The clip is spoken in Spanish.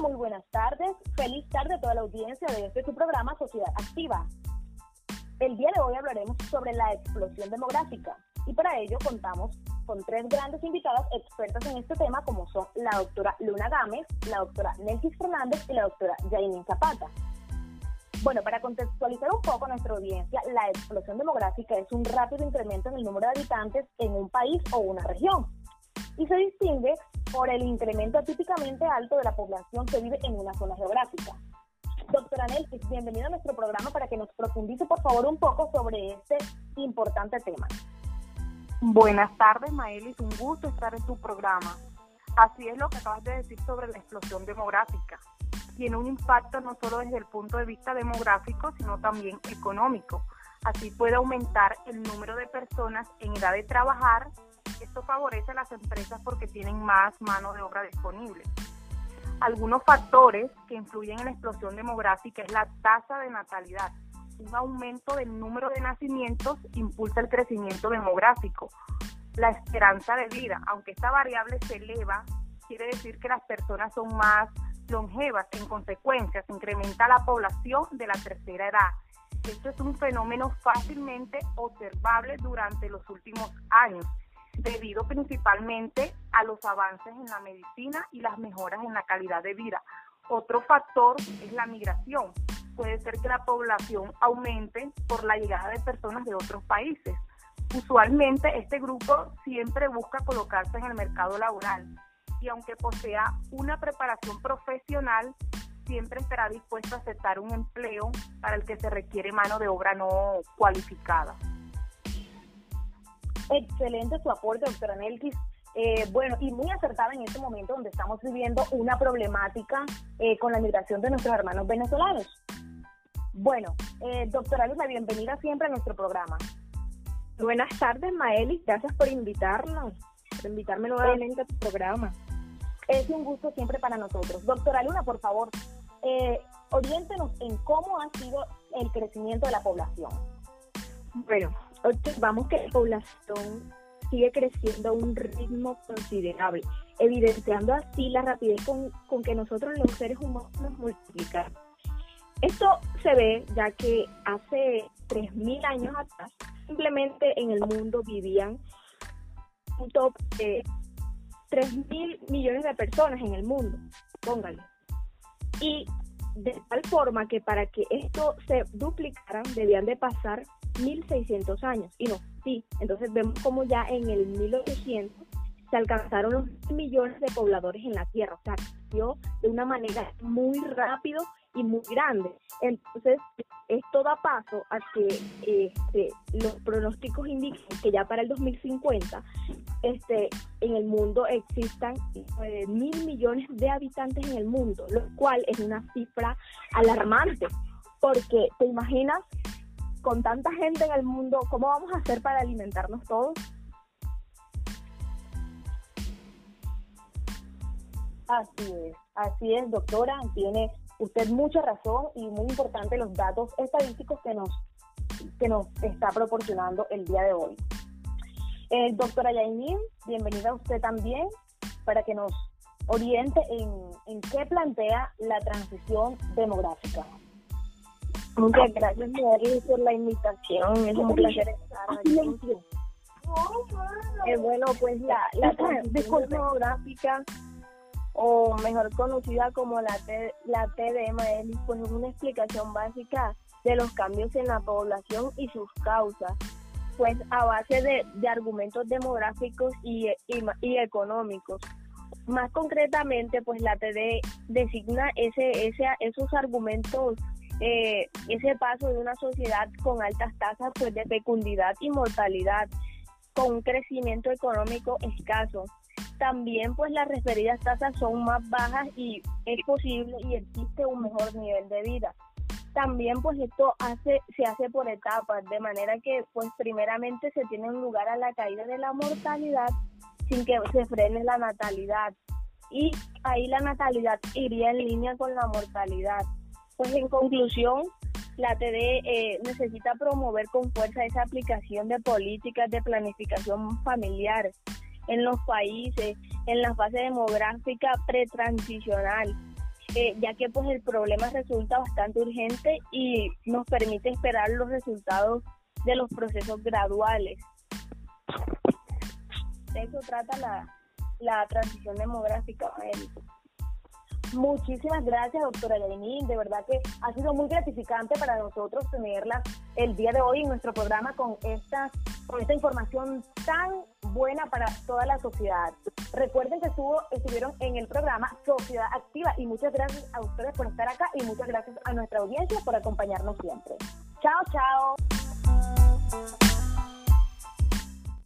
Muy buenas tardes. Feliz tarde a toda la audiencia de este su programa Sociedad Activa. El día de hoy hablaremos sobre la explosión demográfica y para ello contamos con tres grandes invitadas expertas en este tema como son la doctora Luna Gámez, la doctora Nelsis Fernández y la doctora Jaimin Zapata. Bueno, para contextualizar un poco a nuestra audiencia, la explosión demográfica es un rápido incremento en el número de habitantes en un país o una región y se distingue por el incremento típicamente alto de la población que vive en una zona geográfica. Doctora Nelsis, bienvenida a nuestro programa para que nos profundice por favor un poco sobre este importante tema. Buenas tardes, Maelis, un gusto estar en tu programa. Así es lo que acabas de decir sobre la explosión demográfica. Tiene un impacto no solo desde el punto de vista demográfico, sino también económico. Así puede aumentar el número de personas en edad de trabajar. Esto favorece a las empresas porque tienen más mano de obra disponible. Algunos factores que influyen en la explosión demográfica es la tasa de natalidad. Un aumento del número de nacimientos impulsa el crecimiento demográfico. La esperanza de vida, aunque esta variable se eleva, quiere decir que las personas son más longevas. En consecuencia, se incrementa la población de la tercera edad. Esto es un fenómeno fácilmente observable durante los últimos años debido principalmente a los avances en la medicina y las mejoras en la calidad de vida. Otro factor es la migración. Puede ser que la población aumente por la llegada de personas de otros países. Usualmente este grupo siempre busca colocarse en el mercado laboral y aunque posea una preparación profesional, siempre estará dispuesto a aceptar un empleo para el que se requiere mano de obra no cualificada. Excelente su aporte, doctora Nelkis. Eh, bueno, y muy acertada en este momento donde estamos viviendo una problemática eh, con la migración de nuestros hermanos venezolanos. Bueno, eh, doctora Luna, bienvenida siempre a nuestro programa. Buenas tardes, Maelis. Gracias por invitarnos, por invitarme nuevamente a tu programa. Es un gusto siempre para nosotros. Doctora Luna, por favor, eh, oriéntenos en cómo ha sido el crecimiento de la población. Bueno, observamos que la población sigue creciendo a un ritmo considerable, evidenciando así la rapidez con, con que nosotros los seres humanos nos multiplicamos. Esto se ve ya que hace 3.000 años atrás simplemente en el mundo vivían un top de 3.000 millones de personas en el mundo, póngale. Y de tal forma que para que esto se duplicara debían de pasar 1.600 años. Y no, sí. Entonces vemos como ya en el 1800 se alcanzaron los millones de pobladores en la Tierra. O sea, creció de una manera muy rápido y muy grande. Entonces, esto da paso a que este, los pronósticos indican que ya para el 2050 este, en el mundo existan mil millones de habitantes en el mundo, lo cual es una cifra alarmante, porque te imaginas con tanta gente en el mundo, ¿cómo vamos a hacer para alimentarnos todos? Así es, así es, doctora, tiene usted mucha razón y muy importante los datos estadísticos que nos, que nos está proporcionando el día de hoy. Eh, doctora Yaimin, bienvenida a usted también para que nos oriente en, en qué plantea la transición demográfica. Muchas gracias, Mary, por la invitación. Es un placer estar aquí. Eh, bueno, pues la, la transición demográfica, o mejor conocida como la, T, la TDM, pues es una explicación básica de los cambios en la población y sus causas, pues a base de, de argumentos demográficos y, y, y económicos. Más concretamente, pues la TD designa ese, ese, esos argumentos eh, ese paso de una sociedad con altas tasas pues, de fecundidad y mortalidad, con un crecimiento económico escaso. También pues las referidas tasas son más bajas y es posible y existe un mejor nivel de vida. También pues esto hace, se hace por etapas, de manera que pues primeramente se tiene un lugar a la caída de la mortalidad sin que se frene la natalidad. Y ahí la natalidad iría en línea con la mortalidad pues en conclusión, la TD eh, necesita promover con fuerza esa aplicación de políticas de planificación familiar en los países, en la fase demográfica pretransicional eh, ya que pues el problema resulta bastante urgente y nos permite esperar los resultados de los procesos graduales. De eso trata la, la transición demográfica, Muchísimas gracias, doctora Yainin. De verdad que ha sido muy gratificante para nosotros tenerla el día de hoy en nuestro programa con esta, esta información tan buena para toda la sociedad. Recuerden que estuvo, estuvieron en el programa Sociedad Activa y muchas gracias a ustedes por estar acá y muchas gracias a nuestra audiencia por acompañarnos siempre. Chao, chao.